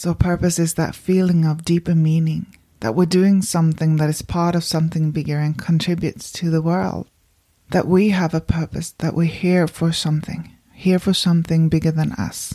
So, purpose is that feeling of deeper meaning, that we're doing something that is part of something bigger and contributes to the world. That we have a purpose, that we're here for something, here for something bigger than us.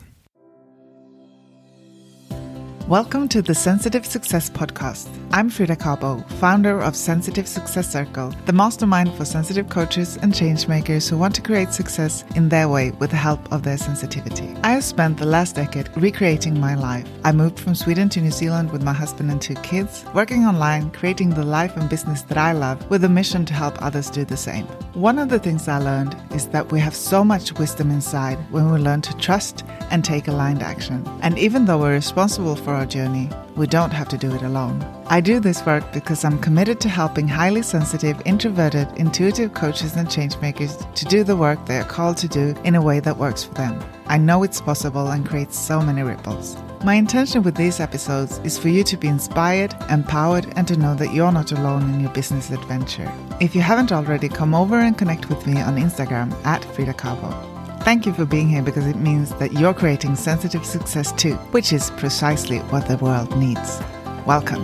Welcome to the Sensitive Success Podcast. I'm Frida Kabo, founder of Sensitive Success Circle, the mastermind for sensitive coaches and changemakers who want to create success in their way with the help of their sensitivity. I have spent the last decade recreating my life. I moved from Sweden to New Zealand with my husband and two kids, working online, creating the life and business that I love with a mission to help others do the same. One of the things I learned is that we have so much wisdom inside when we learn to trust and take aligned action. And even though we're responsible for our journey, we don't have to do it alone. I do this work because I'm committed to helping highly sensitive, introverted, intuitive coaches and changemakers to do the work they are called to do in a way that works for them. I know it's possible and creates so many ripples. My intention with these episodes is for you to be inspired, empowered, and to know that you're not alone in your business adventure. If you haven't already, come over and connect with me on Instagram at Frida Kabo. Thank you for being here because it means that you're creating sensitive success too, which is precisely what the world needs. Welcome.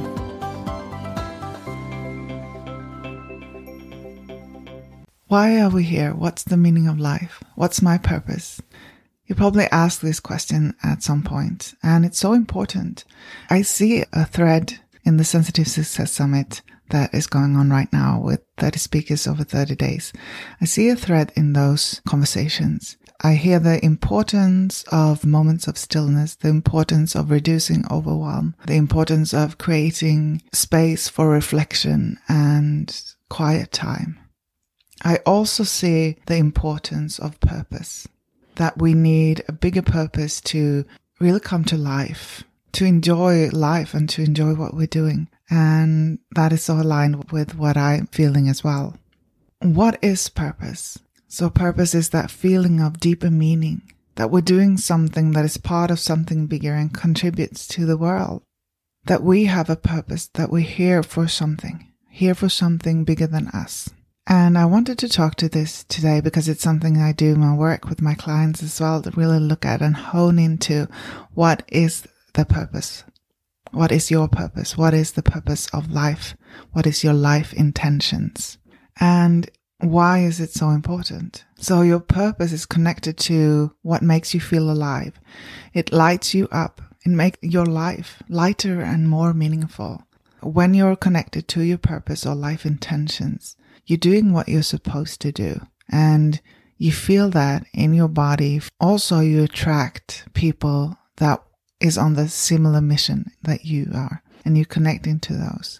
Why are we here? What's the meaning of life? What's my purpose? You probably asked this question at some point, and it's so important. I see a thread in the Sensitive Success Summit that is going on right now with 30 speakers over 30 days. I see a thread in those conversations. I hear the importance of moments of stillness, the importance of reducing overwhelm, the importance of creating space for reflection and quiet time. I also see the importance of purpose, that we need a bigger purpose to really come to life, to enjoy life and to enjoy what we're doing. And that is so aligned with what I'm feeling as well. What is purpose? So, purpose is that feeling of deeper meaning, that we're doing something that is part of something bigger and contributes to the world. That we have a purpose, that we're here for something, here for something bigger than us. And I wanted to talk to this today because it's something I do in my work with my clients as well to really look at and hone into what is the purpose? What is your purpose? What is the purpose of life? What is your life intentions? And why is it so important? So your purpose is connected to what makes you feel alive. It lights you up. It makes your life lighter and more meaningful. When you're connected to your purpose or life intentions, you're doing what you're supposed to do. And you feel that in your body. Also, you attract people that is on the similar mission that you are and you're connecting to those.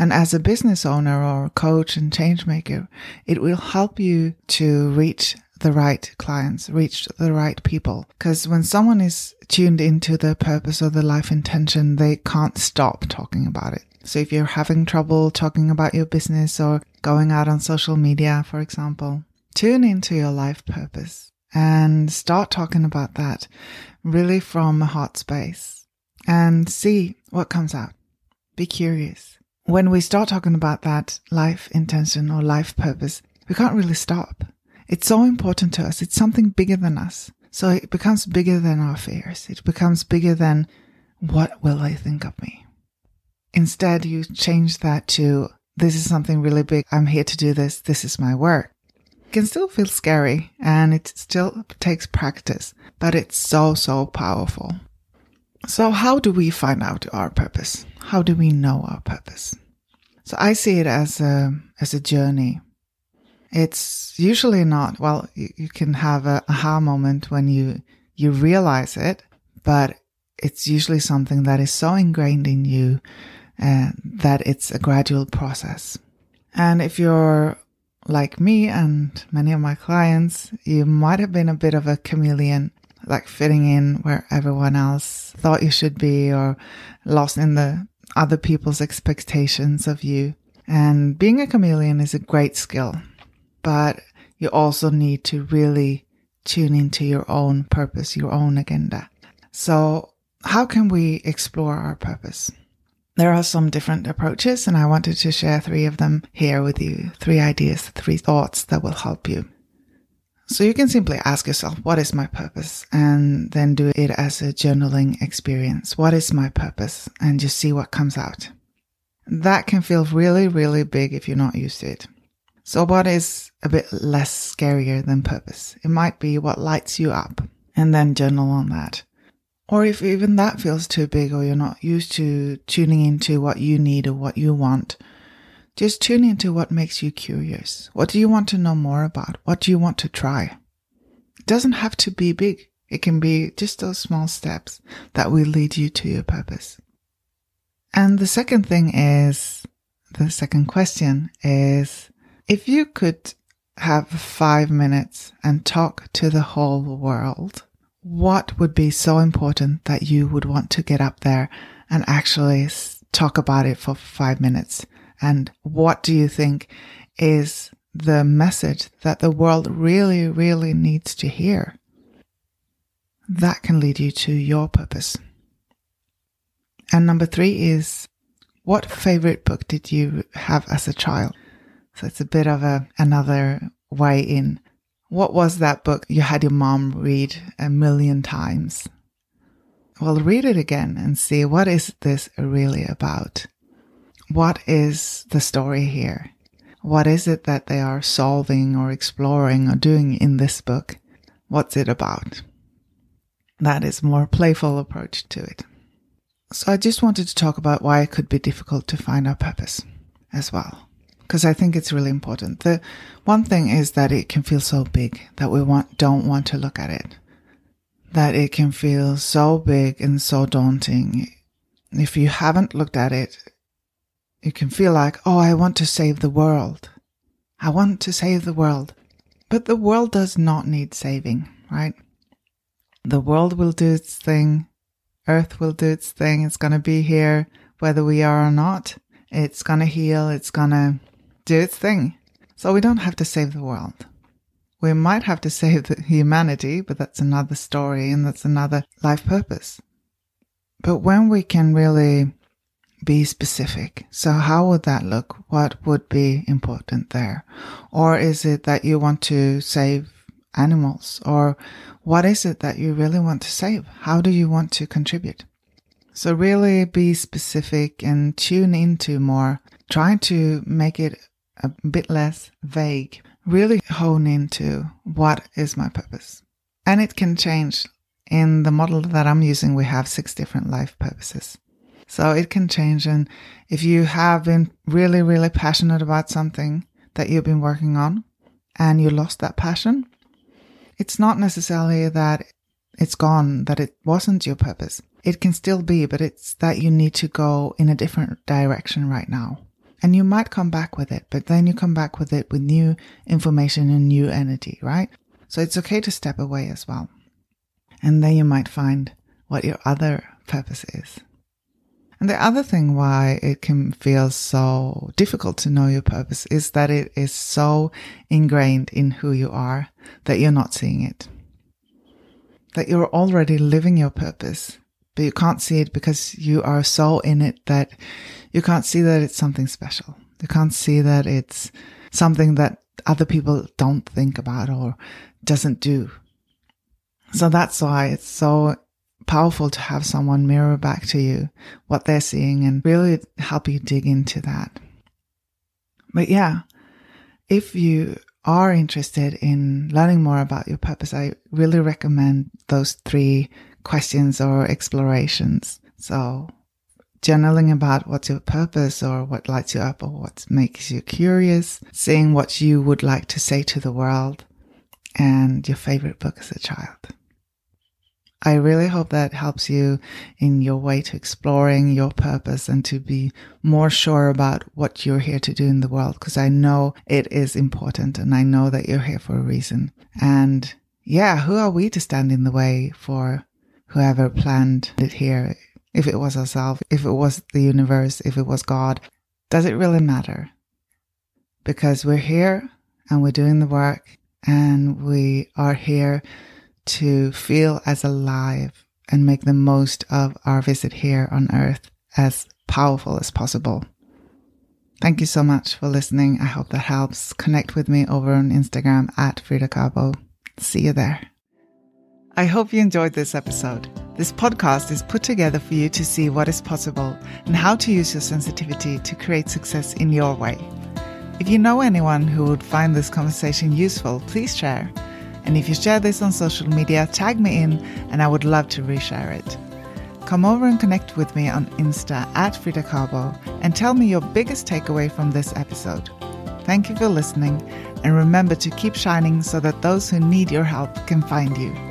And as a business owner or coach and change maker, it will help you to reach the right clients, reach the right people. Because when someone is tuned into the purpose or the life intention, they can't stop talking about it. So if you're having trouble talking about your business or going out on social media, for example, tune into your life purpose and start talking about that really from a heart space and see what comes out. Be curious. When we start talking about that life intention or life purpose, we can't really stop. It's so important to us. It's something bigger than us. So it becomes bigger than our fears. It becomes bigger than what will they think of me? Instead, you change that to this is something really big. I'm here to do this. This is my work. It can still feel scary and it still takes practice, but it's so, so powerful. So how do we find out our purpose? How do we know our purpose? So I see it as a, as a journey. It's usually not, well, you, you can have a aha moment when you, you realize it, but it's usually something that is so ingrained in you uh, that it's a gradual process. And if you're like me and many of my clients, you might have been a bit of a chameleon, like fitting in where everyone else thought you should be or lost in the other people's expectations of you. And being a chameleon is a great skill, but you also need to really tune into your own purpose, your own agenda. So how can we explore our purpose? There are some different approaches, and I wanted to share three of them here with you. Three ideas, three thoughts that will help you. So you can simply ask yourself, what is my purpose? And then do it as a journaling experience. What is my purpose? And just see what comes out. That can feel really, really big if you're not used to it. So what is a bit less scarier than purpose? It might be what lights you up and then journal on that. Or if even that feels too big or you're not used to tuning into what you need or what you want, just tune into what makes you curious. What do you want to know more about? What do you want to try? It doesn't have to be big. It can be just those small steps that will lead you to your purpose. And the second thing is, the second question is, if you could have five minutes and talk to the whole world, what would be so important that you would want to get up there and actually talk about it for five minutes? And what do you think is the message that the world really, really needs to hear? That can lead you to your purpose. And number three is what favorite book did you have as a child? So it's a bit of a, another way in. What was that book you had your mom read a million times? Well, read it again and see what is this really about? What is the story here? What is it that they are solving or exploring or doing in this book? What's it about? That is a more playful approach to it. So I just wanted to talk about why it could be difficult to find our purpose as well because I think it's really important. The one thing is that it can feel so big that we want, don't want to look at it. That it can feel so big and so daunting. If you haven't looked at it, you can feel like, oh, I want to save the world. I want to save the world. But the world does not need saving, right? The world will do its thing. Earth will do its thing. It's going to be here whether we are or not. It's going to heal. It's going to do its thing. So we don't have to save the world. We might have to save humanity, but that's another story and that's another life purpose. But when we can really be specific, so how would that look? What would be important there? Or is it that you want to save animals? Or what is it that you really want to save? How do you want to contribute? So really be specific and tune into more, trying to make it a bit less vague, really hone into what is my purpose. And it can change. In the model that I'm using, we have six different life purposes. So it can change. And if you have been really, really passionate about something that you've been working on and you lost that passion, it's not necessarily that it's gone, that it wasn't your purpose. It can still be, but it's that you need to go in a different direction right now. And you might come back with it, but then you come back with it with new information and new energy, right? So it's okay to step away as well. And then you might find what your other purpose is. And the other thing why it can feel so difficult to know your purpose is that it is so ingrained in who you are that you're not seeing it. That you're already living your purpose, but you can't see it because you are so in it that you can't see that it's something special. You can't see that it's something that other people don't think about or doesn't do. So that's why it's so powerful to have someone mirror back to you what they're seeing and really help you dig into that. But yeah, if you are interested in learning more about your purpose, I really recommend those three questions or explorations. So journaling about what's your purpose or what lights you up or what makes you curious, seeing what you would like to say to the world, and your favorite book as a child. I really hope that helps you in your way to exploring your purpose and to be more sure about what you're here to do in the world because I know it is important and I know that you're here for a reason. And yeah, who are we to stand in the way for whoever planned it here? if it was ourselves, if it was the universe, if it was God, does it really matter? Because we're here and we're doing the work and we are here to feel as alive and make the most of our visit here on earth as powerful as possible. Thank you so much for listening. I hope that helps. Connect with me over on Instagram at Frida Kabo See you there. I hope you enjoyed this episode. This podcast is put together for you to see what is possible and how to use your sensitivity to create success in your way. If you know anyone who would find this conversation useful, please share. And if you share this on social media, tag me in and I would love to reshare it. Come over and connect with me on Insta at Frida Kabo and tell me your biggest takeaway from this episode. Thank you for listening and remember to keep shining so that those who need your help can find you.